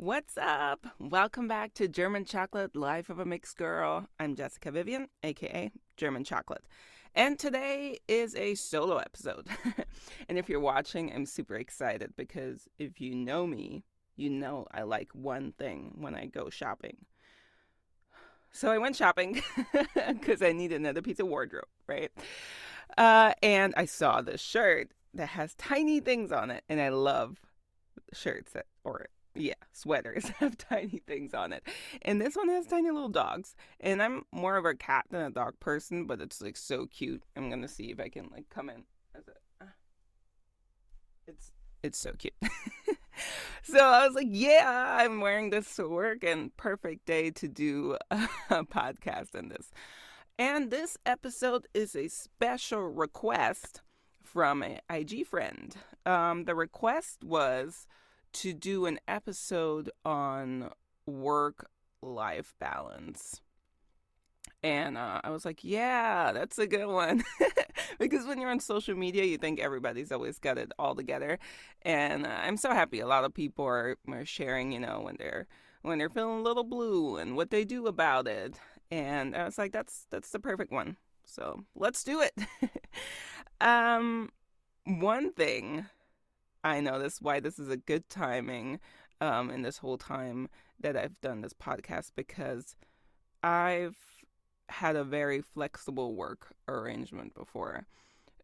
What's up? Welcome back to German Chocolate Life of a Mixed Girl. I'm Jessica Vivian, aka German Chocolate. And today is a solo episode. and if you're watching, I'm super excited because if you know me, you know I like one thing when I go shopping. So I went shopping because I need another piece of wardrobe, right? Uh, and I saw this shirt that has tiny things on it, and I love shirts that, or yeah, sweaters have tiny things on it. And this one has tiny little dogs. And I'm more of a cat than a dog person, but it's like so cute. I'm gonna see if I can like come in as a. Uh, it's it's so cute. so I was like, yeah, I'm wearing this to work, and perfect day to do a podcast in this. And this episode is a special request from an IG friend. Um, the request was to do an episode on work life balance. And uh, I was like, yeah, that's a good one. because when you're on social media, you think everybody's always got it all together. And uh, I'm so happy a lot of people are, are sharing, you know, when they're when they're feeling a little blue and what they do about it. And I was like, that's that's the perfect one. So let's do it. um, one thing I know this why this is a good timing um, in this whole time that I've done this podcast because I've had a very flexible work arrangement before.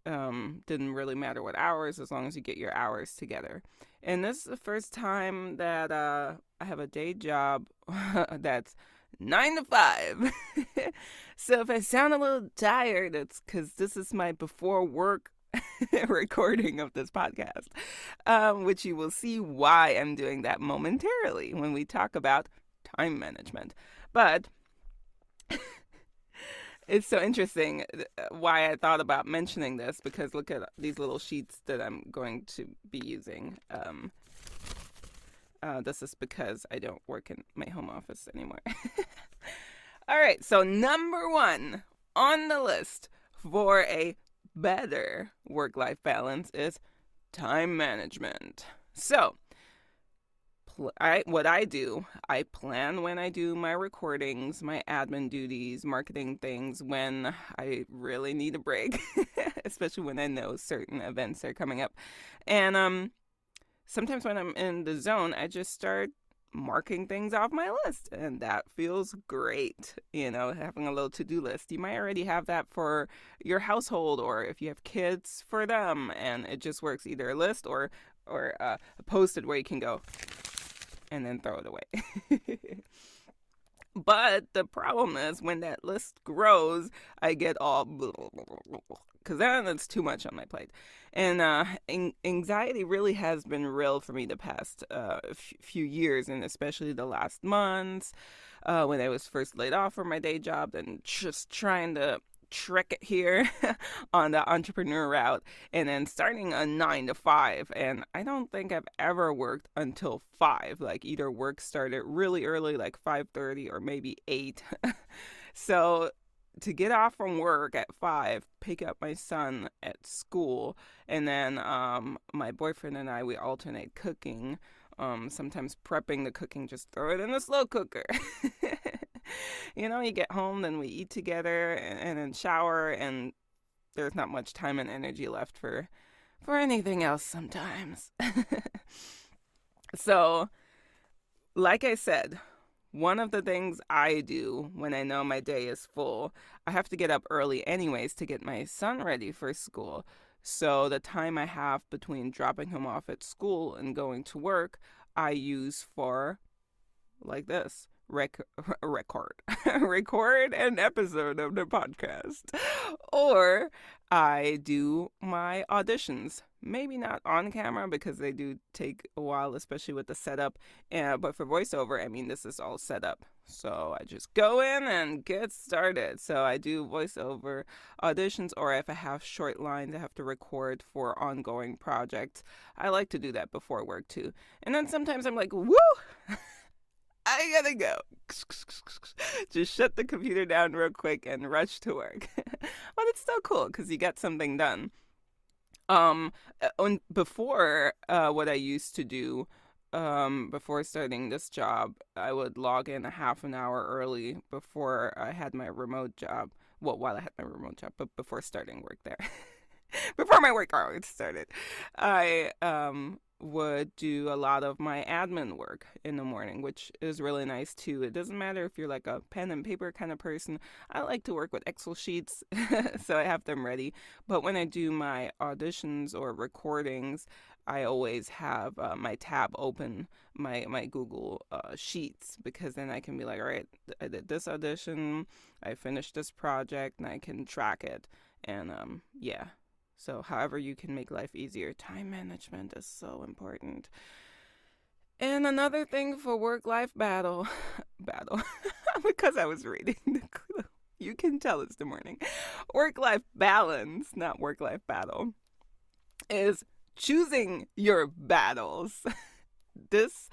Um, didn't really matter what hours as long as you get your hours together. And this is the first time that uh, I have a day job that's nine to five. so if I sound a little tired, it's because this is my before work recording of this podcast, um, which you will see why I'm doing that momentarily when we talk about time management. But it's so interesting uh, why I thought about mentioning this because look at these little sheets that I'm going to be using. Um, uh, this is because I don't work in my home office anymore. All right, so number one on the list for a better work life balance is time management. So, I what I do, I plan when I do my recordings, my admin duties, marketing things when I really need a break, especially when I know certain events are coming up. And um sometimes when I'm in the zone, I just start marking things off my list and that feels great you know having a little to-do list. You might already have that for your household or if you have kids for them and it just works either a list or or uh, a Post-it where you can go and then throw it away. But the problem is when that list grows i get all because then it's too much on my plate. And uh, anxiety really has been real for me the past uh, f- few years, and especially the last months uh, when I was first laid off from my day job and just trying to trek it here on the entrepreneur route and then starting a nine to five and i don't think i've ever worked until five like either work started really early like 5.30 or maybe 8 so to get off from work at five, pick up my son at school, and then um, my boyfriend and I we alternate cooking. Um, sometimes prepping the cooking, just throw it in the slow cooker. you know, you get home, then we eat together, and, and then shower, and there's not much time and energy left for for anything else sometimes. so, like I said, one of the things I do when I know my day is full, I have to get up early anyways to get my son ready for school. So the time I have between dropping him off at school and going to work, I use for like this rec- record record an episode of the podcast. Or i do my auditions. Maybe not on camera because they do take a while especially with the setup and but for voiceover i mean this is all set up. So i just go in and get started. So i do voiceover auditions or if i have short lines i have to record for ongoing projects. I like to do that before work too. And then sometimes i'm like woo I gotta go. Just shut the computer down real quick and rush to work. but it's still cool because you got something done. Um, uh, on, before uh, what I used to do um, before starting this job, I would log in a half an hour early before I had my remote job. Well, while I had my remote job, but before starting work there. before my work hours started, I um, would do a lot of my admin work in the morning, which is really nice too. It doesn't matter if you're like a pen and paper kind of person. I like to work with Excel sheets, so I have them ready. But when I do my auditions or recordings, I always have uh, my tab open, my my Google uh, Sheets, because then I can be like, all right, I did this audition, I finished this project, and I can track it. And um, yeah, so, however, you can make life easier, time management is so important. And another thing for work life battle, battle, because I was reading the clue. You can tell it's the morning. Work life balance, not work life battle, is choosing your battles. this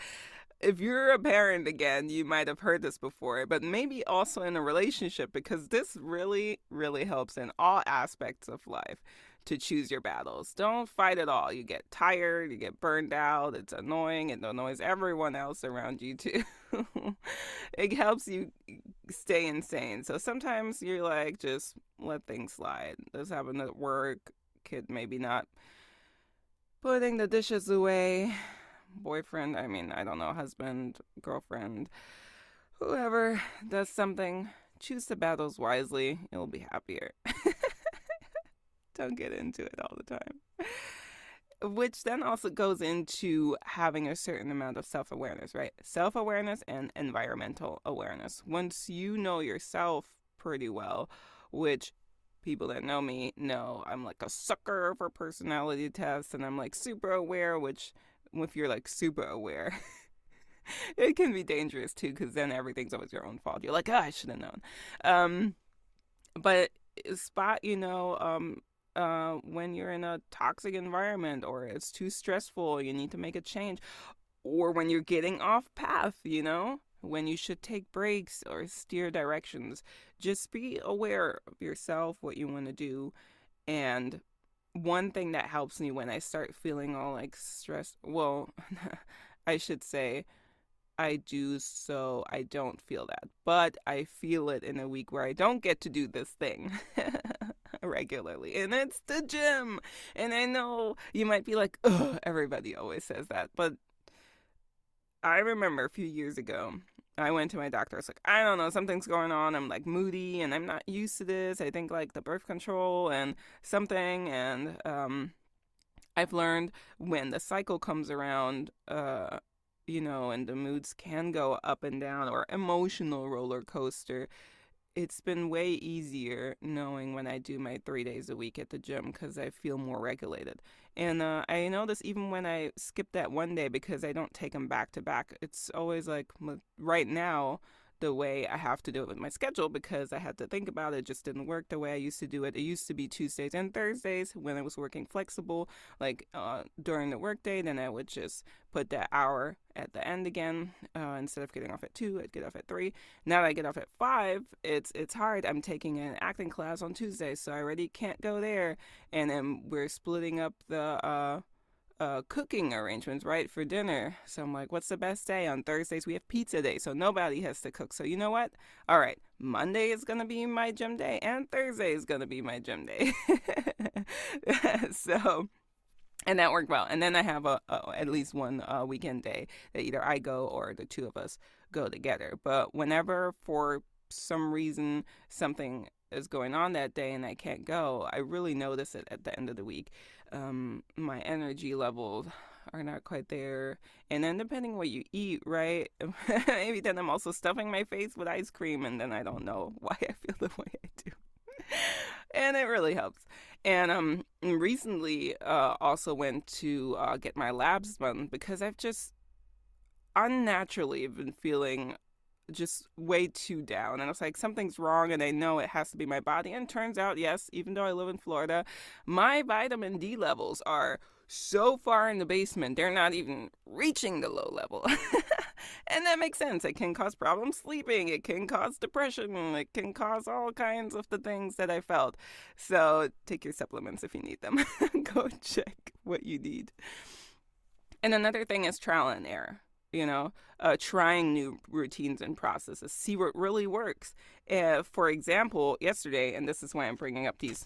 if you're a parent again, you might have heard this before, but maybe also in a relationship because this really, really helps in all aspects of life to choose your battles. Don't fight at all. You get tired, you get burned out, it's annoying, it annoys everyone else around you too. it helps you stay insane. So sometimes you're like, just let things slide. This happened at work, kid maybe not putting the dishes away. Boyfriend, I mean, I don't know, husband, girlfriend, whoever does something, choose the battles wisely. You'll be happier. Don't get into it all the time. Which then also goes into having a certain amount of self awareness, right? Self awareness and environmental awareness. Once you know yourself pretty well, which people that know me know I'm like a sucker for personality tests and I'm like super aware, which if you're like super aware, it can be dangerous too because then everything's always your own fault. You're like, oh, I should have known. Um, but spot, you know, um, uh, when you're in a toxic environment or it's too stressful, you need to make a change, or when you're getting off path, you know, when you should take breaks or steer directions. Just be aware of yourself, what you want to do. And one thing that helps me when I start feeling all like stressed, well, I should say, I do so I don't feel that. But I feel it in a week where I don't get to do this thing. regularly, and it's the gym. And I know you might be like, everybody always says that, but I remember a few years ago, I went to my doctor. I was like, I don't know, something's going on. I'm like moody, and I'm not used to this. I think like the birth control and something, and um, I've learned when the cycle comes around, uh, you know, and the moods can go up and down or emotional roller coaster it's been way easier knowing when I do my three days a week at the gym because I feel more regulated. And uh, I notice even when I skip that one day because I don't take them back to back, it's always like right now, the way I have to do it with my schedule because I had to think about it. it. just didn't work the way I used to do it. It used to be Tuesdays and Thursdays when I was working flexible, like uh, during the workday. Then I would just put that hour at the end again. Uh, instead of getting off at two, I'd get off at three. Now that I get off at five, it's it's hard. I'm taking an acting class on Tuesday, so I already can't go there. And then we're splitting up the uh, uh, cooking arrangements, right, for dinner. So I'm like, what's the best day? On Thursdays, we have pizza day, so nobody has to cook. So you know what? All right, Monday is going to be my gym day, and Thursday is going to be my gym day. so, and that worked well. And then I have a, a at least one uh, weekend day that either I go or the two of us go together. But whenever, for some reason, something is going on that day and I can't go, I really notice it at the end of the week um, my energy levels are not quite there. And then depending what you eat, right? Maybe then I'm also stuffing my face with ice cream and then I don't know why I feel the way I do. and it really helps. And um recently uh also went to uh, get my labs done because I've just unnaturally been feeling just way too down. And I was like, something's wrong, and I know it has to be my body. And turns out, yes, even though I live in Florida, my vitamin D levels are so far in the basement, they're not even reaching the low level. and that makes sense. It can cause problems sleeping, it can cause depression, it can cause all kinds of the things that I felt. So take your supplements if you need them. Go check what you need. And another thing is trial and error you know, uh, trying new routines and processes, see what really works. Uh, for example, yesterday, and this is why I'm bringing up these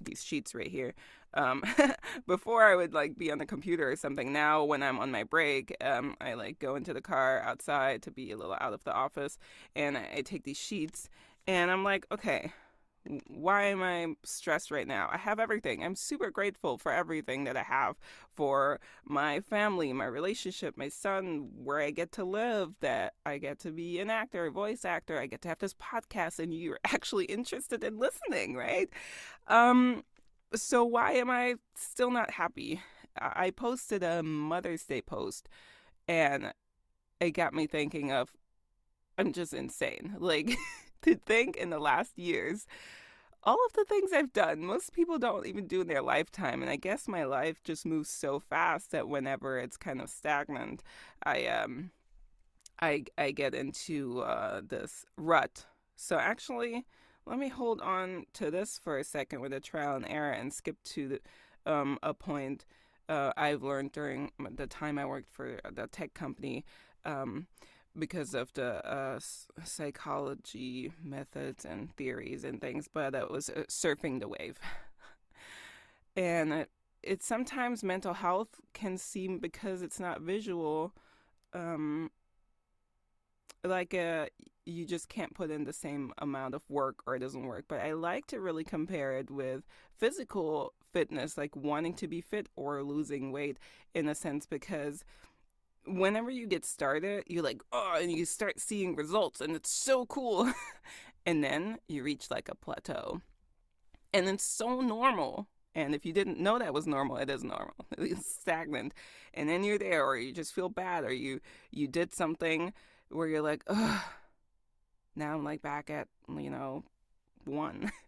these sheets right here. Um, before I would like be on the computer or something. Now, when I'm on my break, um, I like go into the car outside to be a little out of the office, and I, I take these sheets, and I'm like, okay, why am I stressed right now? I have everything. I'm super grateful for everything that I have for my family, my relationship, my son, where I get to live, that I get to be an actor, a voice actor, I get to have this podcast and you're actually interested in listening, right? Um so why am I still not happy? I posted a Mother's Day post and it got me thinking of I'm just insane. Like to think in the last years all of the things I've done, most people don't even do in their lifetime. And I guess my life just moves so fast that whenever it's kind of stagnant, I um I I get into uh, this rut. So actually, let me hold on to this for a second with a trial and error and skip to the, um, a point uh, I've learned during the time I worked for the tech company. Um, because of the uh, psychology methods and theories and things, but it was uh, surfing the wave. and it, it sometimes mental health can seem because it's not visual, um, like a uh, you just can't put in the same amount of work or it doesn't work. But I like to really compare it with physical fitness, like wanting to be fit or losing weight in a sense, because whenever you get started, you're like, oh, and you start seeing results, and it's so cool. and then you reach like a plateau. And it's so normal. And if you didn't know that was normal, it is normal. It's stagnant. And then you're there, or you just feel bad, or you you did something where you're like, oh, now I'm like back at, you know, one.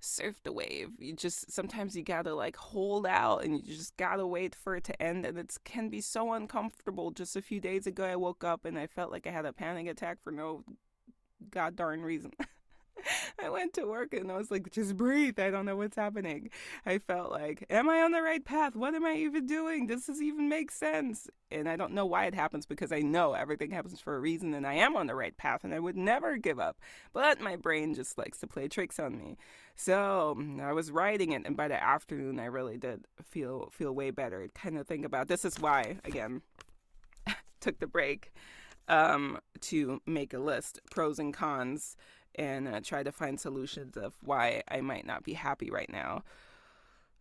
surf the wave. You just sometimes you gotta like hold out and you just gotta wait for it to end, and it can be so uncomfortable. Just a few days ago, I woke up and I felt like I had a panic attack for no god darn reason. I went to work and I was like, just breathe. I don't know what's happening. I felt like, am I on the right path? What am I even doing? Does this even make sense? And I don't know why it happens because I know everything happens for a reason and I am on the right path and I would never give up. But my brain just likes to play tricks on me. So I was writing it and by the afternoon I really did feel feel way better. Kind of think about this is why again took the break um, to make a list pros and cons and uh, try to find solutions of why I might not be happy right now.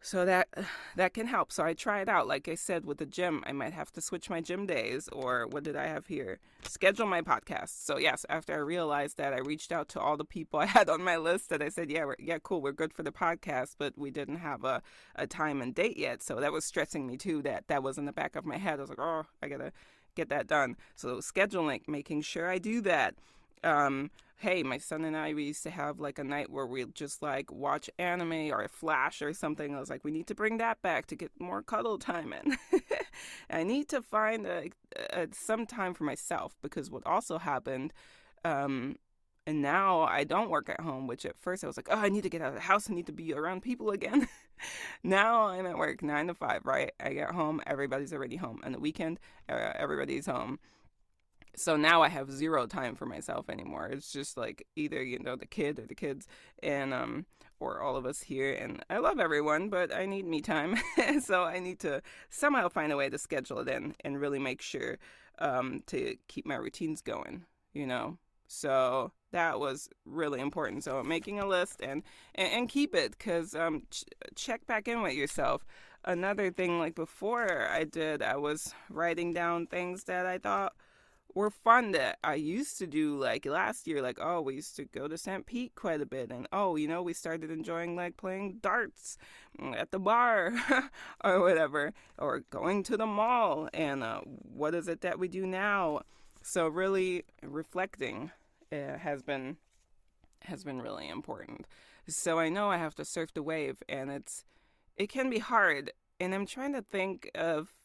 So that that can help. So I try it out. Like I said with the gym, I might have to switch my gym days or what did I have here? Schedule my podcast. So yes, after I realized that, I reached out to all the people I had on my list that I said, yeah, yeah, cool, we're good for the podcast, but we didn't have a, a time and date yet. So that was stressing me too. That that was in the back of my head. I was like, oh, I gotta get that done. So scheduling, making sure I do that. Um, hey, my son and I, we used to have like a night where we'd just like watch anime or a Flash or something. I was like, we need to bring that back to get more cuddle time in. I need to find a, a, some time for myself because what also happened, um, and now I don't work at home, which at first I was like, oh, I need to get out of the house. I need to be around people again. now I'm at work nine to five, right? I get home, everybody's already home. On the weekend, uh, everybody's home so now I have zero time for myself anymore. It's just like either you know the kid or the kids, and um or all of us here. And I love everyone, but I need me time, so I need to somehow find a way to schedule it in and really make sure um to keep my routines going. You know, so that was really important. So making a list and and, and keep it because um ch- check back in with yourself. Another thing, like before I did, I was writing down things that I thought were fun that I used to do like last year. Like, oh, we used to go to St. Pete quite a bit. And oh, you know, we started enjoying like playing darts at the bar or whatever, or going to the mall. And uh, what is it that we do now? So, really reflecting uh, has been has been really important. So I know I have to surf the wave and it's it can be hard and I'm trying to think of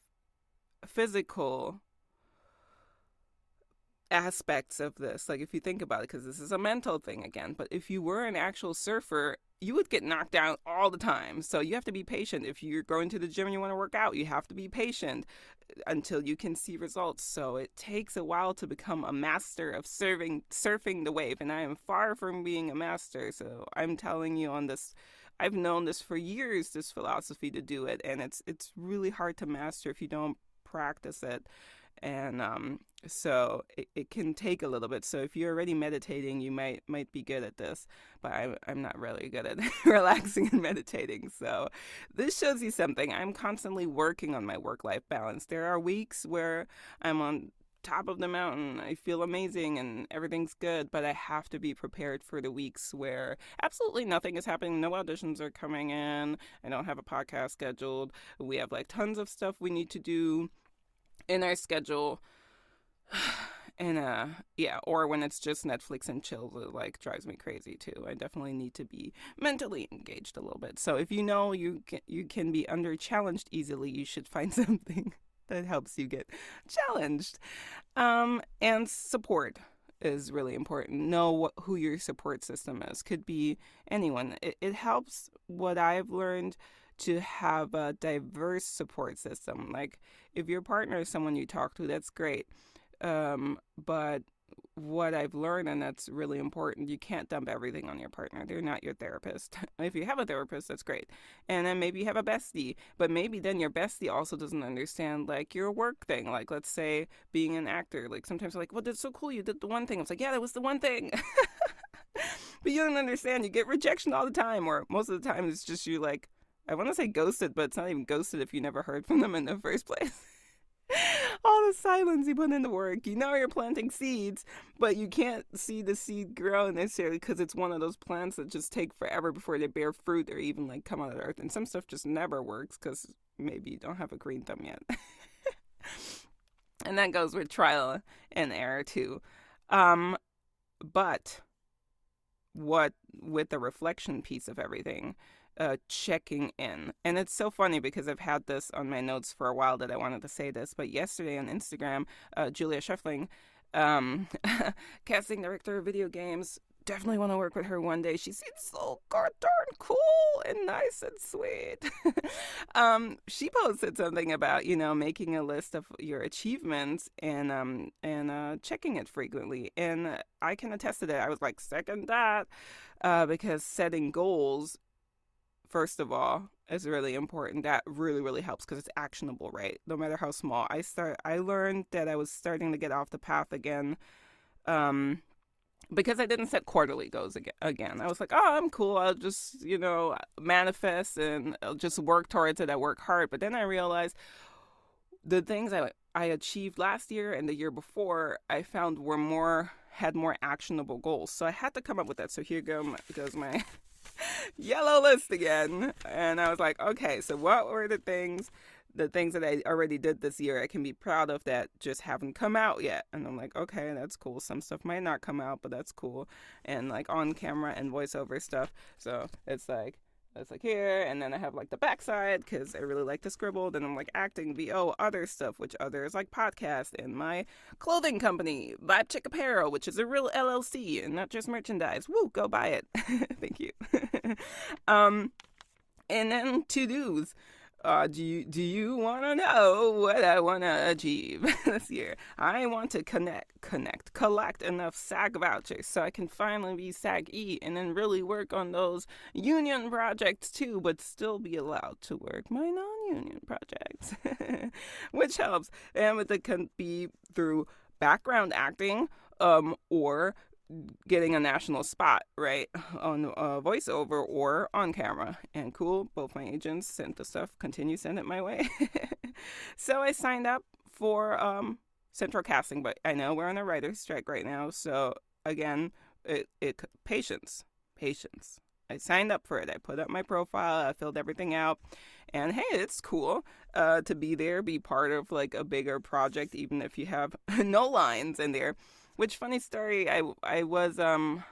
physical aspects of this. Like if you think about it, because this is a mental thing again, but if you were an actual surfer, you would get knocked out all the time. So you have to be patient. If you're going to the gym and you want to work out, you have to be patient until you can see results. So it takes a while to become a master of serving surfing the wave. And I am far from being a master. So I'm telling you on this I've known this for years, this philosophy to do it, and it's it's really hard to master if you don't practice it and um, so it, it can take a little bit. So if you're already meditating, you might might be good at this, but I'm I'm not really good at relaxing and meditating. So this shows you something. I'm constantly working on my work life balance. There are weeks where I'm on top of the mountain. I feel amazing and everything's good, but I have to be prepared for the weeks where absolutely nothing is happening. No auditions are coming in. I don't have a podcast scheduled. We have like tons of stuff we need to do in our schedule. and uh yeah or when it's just netflix and chill it like drives me crazy too. I definitely need to be mentally engaged a little bit. So if you know you can you can be under challenged easily you should find something that helps you get challenged. Um and support is really important. Know what, who your support system is. Could be anyone. It, it helps what i've learned to have a diverse support system. Like if your partner is someone you talk to, that's great. Um, but what I've learned, and that's really important, you can't dump everything on your partner. They're not your therapist. if you have a therapist, that's great. And then maybe you have a bestie, but maybe then your bestie also doesn't understand like your work thing. Like, let's say being an actor, like sometimes like, well, that's so cool. You did the one thing. It's like, yeah, that was the one thing. but you don't understand. You get rejection all the time, or most of the time it's just you like, I want to say ghosted, but it's not even ghosted if you never heard from them in the first place. All the silence you put into work. You know you're planting seeds, but you can't see the seed grow necessarily because it's one of those plants that just take forever before they bear fruit or even like come out of the earth. And some stuff just never works because maybe you don't have a green thumb yet. and that goes with trial and error too. Um, but what with the reflection piece of everything, uh, checking in. And it's so funny because I've had this on my notes for a while that I wanted to say this. But yesterday on Instagram, uh, Julia Scheffling, um, casting director of video games, definitely want to work with her one day. She seems so god darn cool and nice and sweet. um, she posted something about you know making a list of your achievements and um and uh, checking it frequently, and I can attest to that. I was like second that uh, because setting goals first of all is really important that really really helps because it's actionable right no matter how small i start i learned that i was starting to get off the path again um because I didn't set quarterly goals again. I was like, oh, I'm cool. I'll just, you know, manifest and I'll just work towards it. I work hard. But then I realized the things I, I achieved last year and the year before, I found were more, had more actionable goals. So I had to come up with that. So here go, goes my yellow list again. And I was like, okay, so what were the things, the things that I already did this year I can be proud of that just haven't come out yet? And I'm like, okay, that's cool. Some stuff might not come out, but that's cool. And like on camera and voiceover stuff. So it's like, it's like here, and then I have like the backside because I really like to scribble. Then I'm like acting, VO, other stuff, which others like podcast and my clothing company, Vibe Chick Apparel, which is a real LLC and not just merchandise. Woo, go buy it. Thank you. um, and then to dos. Uh, do you do you want to know what I want to achieve this year? I want to connect, connect, collect enough SAG vouchers so I can finally be SAG E and then really work on those union projects too, but still be allowed to work my non-union projects, which helps. And it can be through background acting um, or getting a national spot, right, on uh, voiceover or on camera. And cool, both my agents sent the stuff, continue send it my way. so I signed up for um, Central Casting, but I know we're on a writer's strike right now. So again, it, it patience, patience. I signed up for it. I put up my profile. I filled everything out, and hey, it's cool uh, to be there, be part of like a bigger project, even if you have no lines in there. Which funny story? I I was um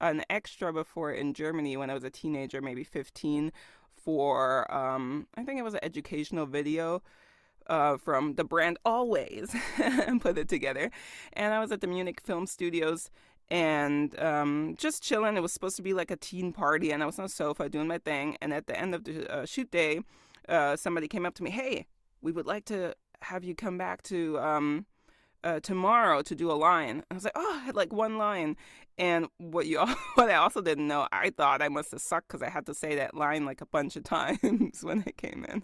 an extra before in Germany when I was a teenager, maybe 15, for um I think it was an educational video. Uh, from the brand Always and put it together. And I was at the Munich Film Studios and um, just chilling. It was supposed to be like a teen party, and I was on the sofa doing my thing. And at the end of the uh, shoot day, uh, somebody came up to me, "Hey, we would like to have you come back to um, uh, tomorrow to do a line." I was like, "Oh, I had like one line." And what you what I also didn't know, I thought I must have sucked because I had to say that line like a bunch of times when I came in.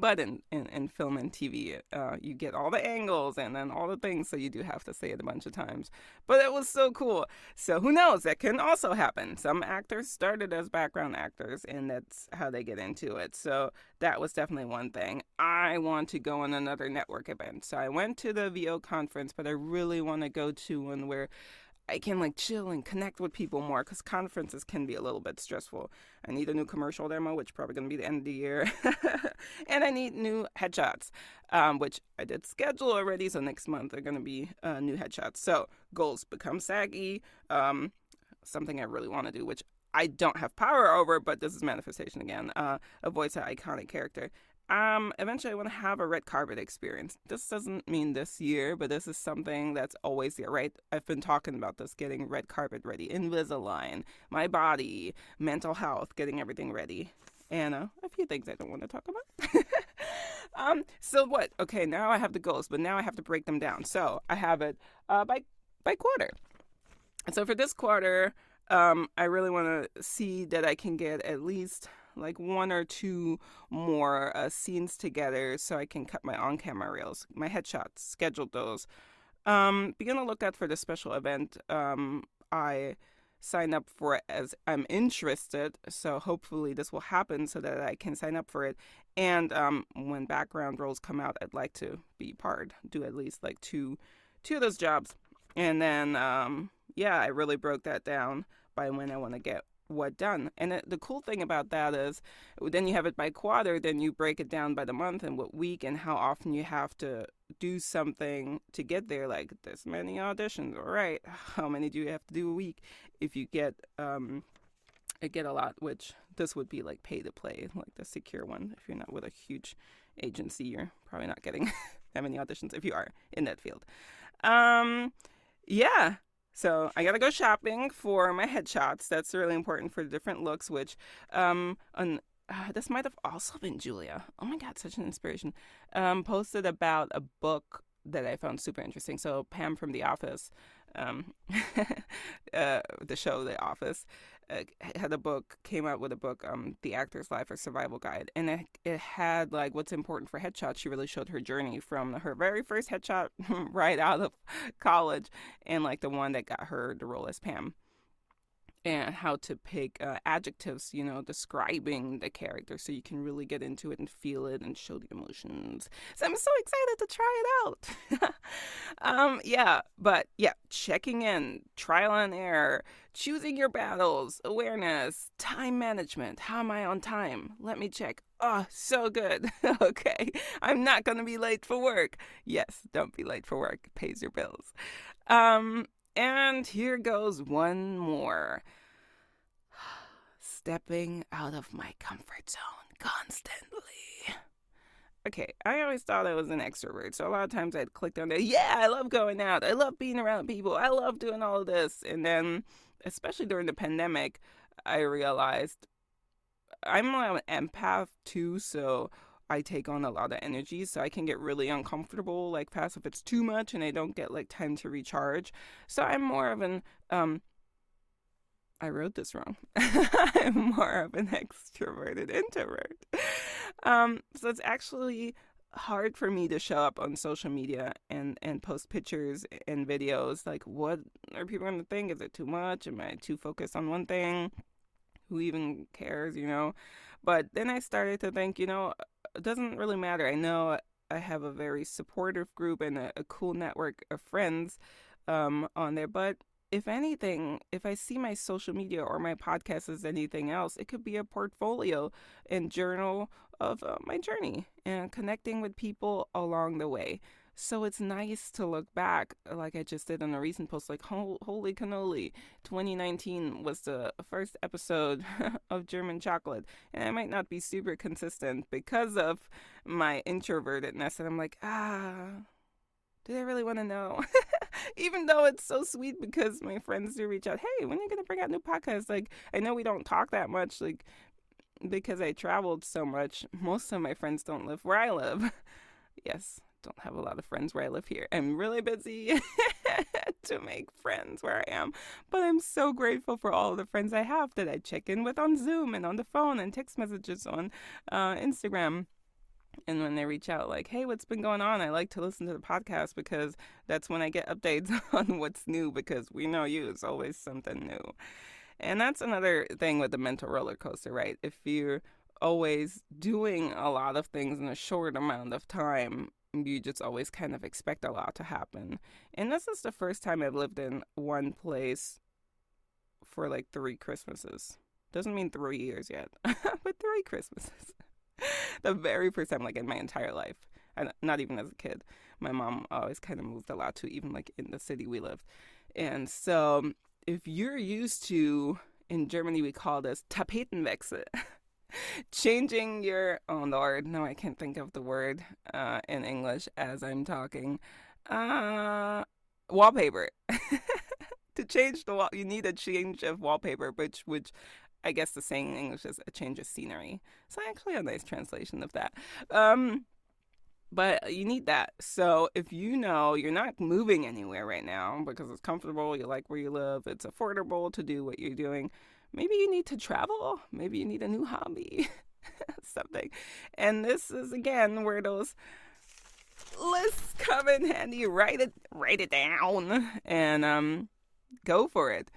But in, in, in film and TV, uh, you get all the angles and then all the things, so you do have to say it a bunch of times. But it was so cool. So who knows? That can also happen. Some actors started as background actors, and that's how they get into it. So that was definitely one thing. I want to go on another network event. So I went to the VO conference, but I really want to go to one where I can like chill and connect with people more because conferences can be a little bit stressful. I need a new commercial demo, which probably to be the end of the year, and I need new headshots, um, which I did schedule already. So next month going to be uh, new headshots. So goals become SAG-E, um, something I really want to do, which I don't have power over, but this is manifestation again. Uh, a voice an iconic character. Um, eventually, I want to have a red carpet experience. This doesn't mean this year, but this is something that's always there, right? I've been talking about this getting red carpet ready, Invisalign, my body, mental health, getting everything ready, and uh, a few things I don't want to talk about. um, so what? Okay, now I have the goals, but now I have to break them down. So I have it uh, by by quarter. So for this quarter, um, I really want to see that I can get at least like one or two more uh, scenes together so I can cut my on camera reels, my headshots, scheduled those. Um, be on the lookout for the special event. Um, I sign up for it as I'm interested. So hopefully this will happen so that I can sign up for it. And um, when background roles come out, I'd like to be part, do at least like two, two of those jobs. And then, um, yeah, I really broke that down by when I want to get what done. And the cool thing about that is then you have it by quarter, then you break it down by the month and what week and how often you have to do something to get there. Like this many auditions, all right. How many do you have to do a week? If you get um get a lot, which this would be like pay to play, like the secure one. If you're not with a huge agency, you're probably not getting that many auditions if you are in that field. Um yeah, so I gotta go shopping for my headshots. That's really important for different looks. Which, um, on, uh, this might have also been Julia. Oh my God, such an inspiration. Um, posted about a book that I found super interesting. So Pam from The Office, um, uh, the show The Office, uh, had a book, came out with a book, um, The Actor's Life or Survival Guide, and it, it had like what's important for headshots. She really showed her journey from her very first headshot right out of college, and like the one that got her the role as Pam and how to pick uh, adjectives, you know, describing the character so you can really get into it and feel it and show the emotions. So I'm so excited to try it out. um, yeah, but yeah, checking in, trial and error, choosing your battles, awareness, time management. How am I on time? Let me check. Oh, so good. okay. I'm not going to be late for work. Yes, don't be late for work. It pays your bills. Um, and here goes one more. Stepping out of my comfort zone constantly. Okay, I always thought I was an extrovert, so a lot of times I'd click on it. Yeah, I love going out. I love being around people. I love doing all of this. And then, especially during the pandemic, I realized I'm an empath too, so I take on a lot of energy, so I can get really uncomfortable, like fast if it's too much and I don't get like time to recharge. So I'm more of an um I wrote this wrong. I'm more of an extroverted introvert. Um, so it's actually hard for me to show up on social media and and post pictures and videos like what are people going to think is it too much am i too focused on one thing who even cares you know but then i started to think you know it doesn't really matter. I know I have a very supportive group and a, a cool network of friends um, on there, but if anything, if I see my social media or my podcast as anything else, it could be a portfolio and journal of uh, my journey and connecting with people along the way. So it's nice to look back, like I just did on a recent post, like, holy cannoli, 2019 was the first episode of German Chocolate. And I might not be super consistent because of my introvertedness. And I'm like, ah, do they really want to know? Even though it's so sweet because my friends do reach out, hey, when are you going to bring out new podcasts? Like, I know we don't talk that much, like, because I traveled so much. Most of my friends don't live where I live. yes, don't have a lot of friends where I live here. I'm really busy to make friends where I am. But I'm so grateful for all the friends I have that I check in with on Zoom and on the phone and text messages on uh, Instagram. And when they reach out, like, hey, what's been going on? I like to listen to the podcast because that's when I get updates on what's new because we know you, it's always something new. And that's another thing with the mental roller coaster, right? If you're always doing a lot of things in a short amount of time, you just always kind of expect a lot to happen. And this is the first time I've lived in one place for like three Christmases. Doesn't mean three years yet, but three Christmases. the very first time, like in my entire life, and not even as a kid. My mom always kind of moved a lot too, even like in the city we lived. And so, if you're used to, in Germany, we call this Tapetenwechsel. changing your oh lord no i can't think of the word uh, in english as i'm talking. Uh, wallpaper. To change the wall you need a change of wallpaper which which i guess the saying in english is a change of scenery. So actually a nice translation of that. Um but you need that. So if you know you're not moving anywhere right now because it's comfortable, you like where you live, it's affordable to do what you're doing, maybe you need to travel, maybe you need a new hobby, something. And this is again where those lists come in handy. Write it, write it down, and um, go for it.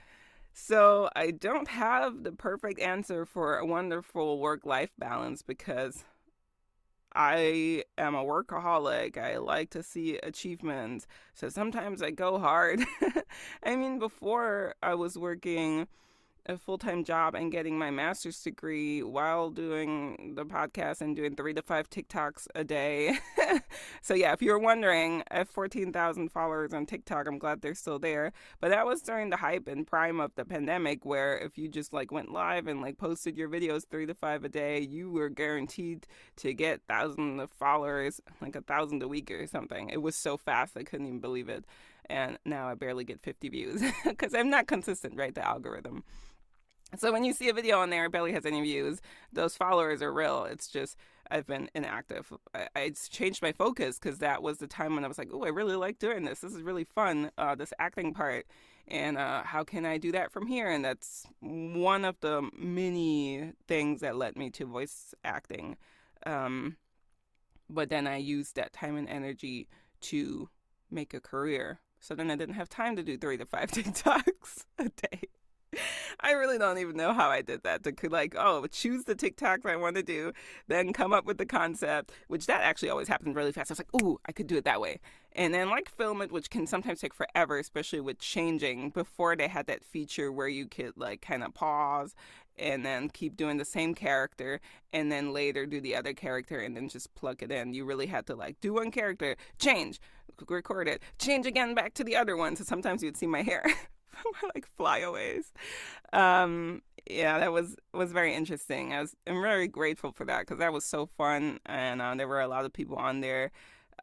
So I don't have the perfect answer for a wonderful work-life balance because I am a workaholic. I like to see achievements. So sometimes I go hard. I mean, before I was working a full time job and getting my master's degree while doing the podcast and doing three to five TikToks a day. so, yeah, if you're wondering, I have 14,000 followers on TikTok. I'm glad they're still there. But that was during the hype and prime of the pandemic, where if you just like went live and like posted your videos three to five a day, you were guaranteed to get thousands of followers, like a thousand a week or something. It was so fast, I couldn't even believe it. And now I barely get 50 views because I'm not consistent, right? The algorithm. So when you see a video on there, barely has any views. Those followers are real. It's just I've been inactive. I, I changed my focus because that was the time when I was like, oh, I really like doing this. This is really fun. Uh, this acting part, and uh, how can I do that from here? And that's one of the many things that led me to voice acting. Um, but then I used that time and energy to make a career. So then I didn't have time to do three to five TikToks a day. I really don't even know how I did that. To like, oh, choose the TikToks I want to do, then come up with the concept, which that actually always happened really fast. I was like, ooh, I could do it that way. And then like film it, which can sometimes take forever, especially with changing. Before they had that feature where you could like kind of pause and then keep doing the same character and then later do the other character and then just plug it in. You really had to like do one character, change, record it, change again back to the other one. So sometimes you'd see my hair like flyaways. Um, yeah, that was was very interesting. I was I'm very grateful for that because that was so fun, and uh, there were a lot of people on there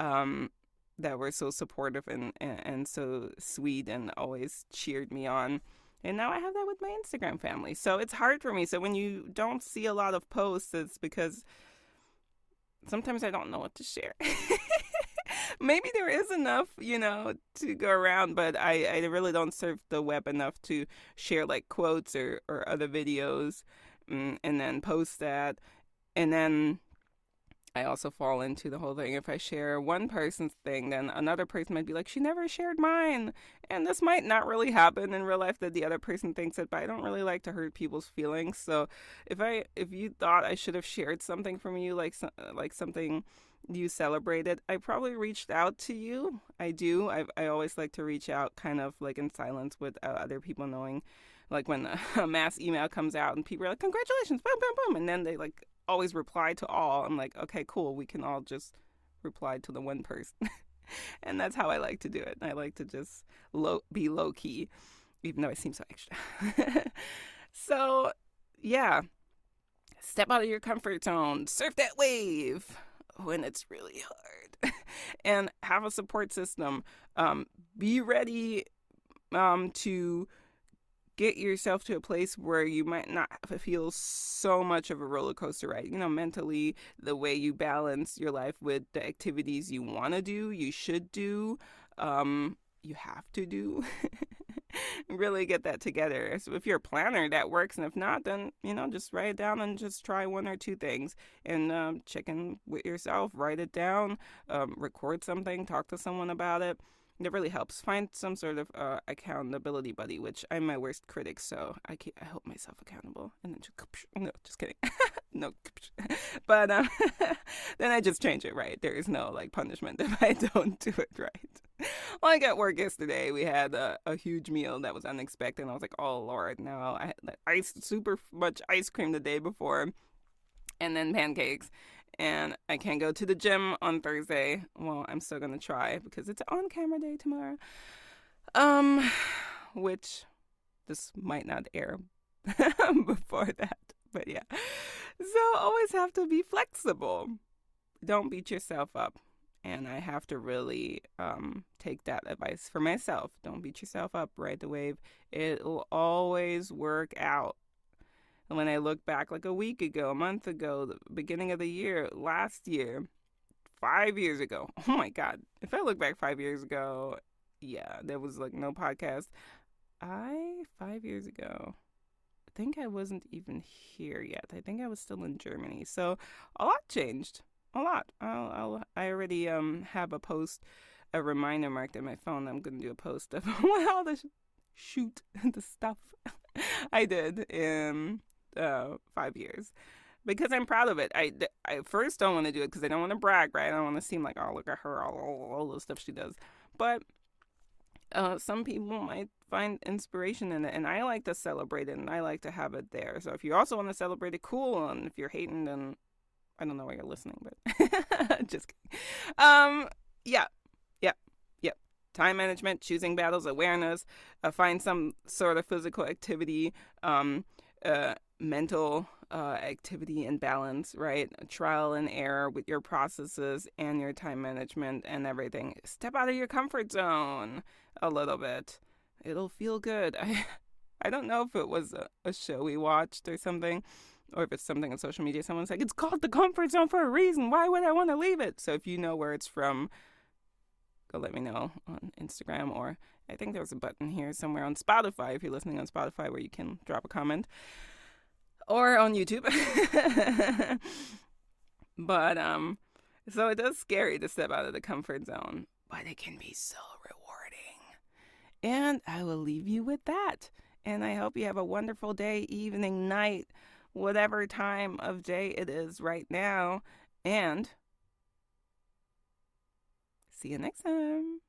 um, that were so supportive and, and and so sweet and always cheered me on. And now I have that with my Instagram family. So it's hard for me. So when you don't see a lot of posts, it's because sometimes I don't know what to share. maybe there is enough, you know, to go around, but I, I really don't surf the web enough to share like quotes or, or other videos and, mm, and then post that. And then I also fall into the whole thing. If I share one person's thing, then another person might be like, she never shared mine. And this might not really happen in real life that the other person thinks it, but I don't really like to hurt people's feelings. So if I, if you thought I should have shared something from you, like, like something you celebrated, I probably reached out to you. I do. I, I always like to reach out kind of like in silence with uh, other people knowing. Like when a, a mass email comes out and people are like, congratulations, boom, boom, boom. And then they like always reply to all. I'm like, okay, cool. We can all just reply to the one person. and that's how I like to do it. I like to just low, be low key, even though I seem so extra. so, yeah, step out of your comfort zone, surf that wave when it's really hard and have a support system. Um, be ready um, to get yourself to a place where you might not feel so much of a roller coaster ride. You know, mentally, the way you balance your life with the activities you want to do, you should do, um, you have to do. really get that together. So if you're a planner, that works, and if not, then you know just write it down and just try one or two things and um, check in with yourself. Write it down, um, record something, talk to someone about it it really helps. Find some sort of uh, accountability buddy, which I'm my worst critic, so I keep, I hold myself accountable. And then just no, just kidding, no, but um, then I just change it. Right, there is no like punishment if I don't do it right. Like at work yesterday, we had a, a huge meal that was unexpected. And I was like, oh lord, no! I had like, ice, super much ice cream the day before, and then pancakes and I can't go to the gym on Thursday. Well, I'm still gonna try because it's on camera day tomorrow. Um, which this might not air before that, but yeah. So always have to be flexible. Don't beat yourself up. And I have to really um, take that advice for myself. Don't beat yourself up. Ride the wave. It'll always work out. And when I look back like a week ago, a month ago, the beginning of the year, last year, five years ago, oh my God, if I look back five years ago, yeah, there was like no podcast. I, five years ago, I think I wasn't even here yet. I think I was still in Germany. So a lot changed. A lot. I'll, I'll I already um have a post, a reminder marked in my phone. I'm gonna do a post of all the shoot the stuff I did in uh, five years because I'm proud of it. I, I first don't want to do it because I don't want to brag, right? I don't want to seem like, oh, look at her, all, all, all the stuff she does. But uh, some people might find inspiration in it, and I like to celebrate it, and I like to have it there. So if you also want to celebrate it, cool. And if you're hating, then I don't know why you're listening, but just kidding. Um, yeah, yeah, yeah. Time management, choosing battles, awareness, uh, find some sort of physical activity. Um, uh, mental uh, activity and balance, right? Trial and error with your processes and your time management and everything. Step out of your comfort zone a little bit. It'll feel good. I, I don't know if it was a, a show we watched or something, or if it's something on social media. Someone's like, it's called the comfort zone for a reason. Why would I want to leave it? So if you know where it's from, go let me know on Instagram or I think there's a button here somewhere on Spotify if you're listening on Spotify where you can drop a comment or on YouTube. but um so it is scary to step out of the comfort zone, but it can be so rewarding. And I will leave you with that. And I hope you have a wonderful day, evening, night, whatever time of day it is right now. And see you next time.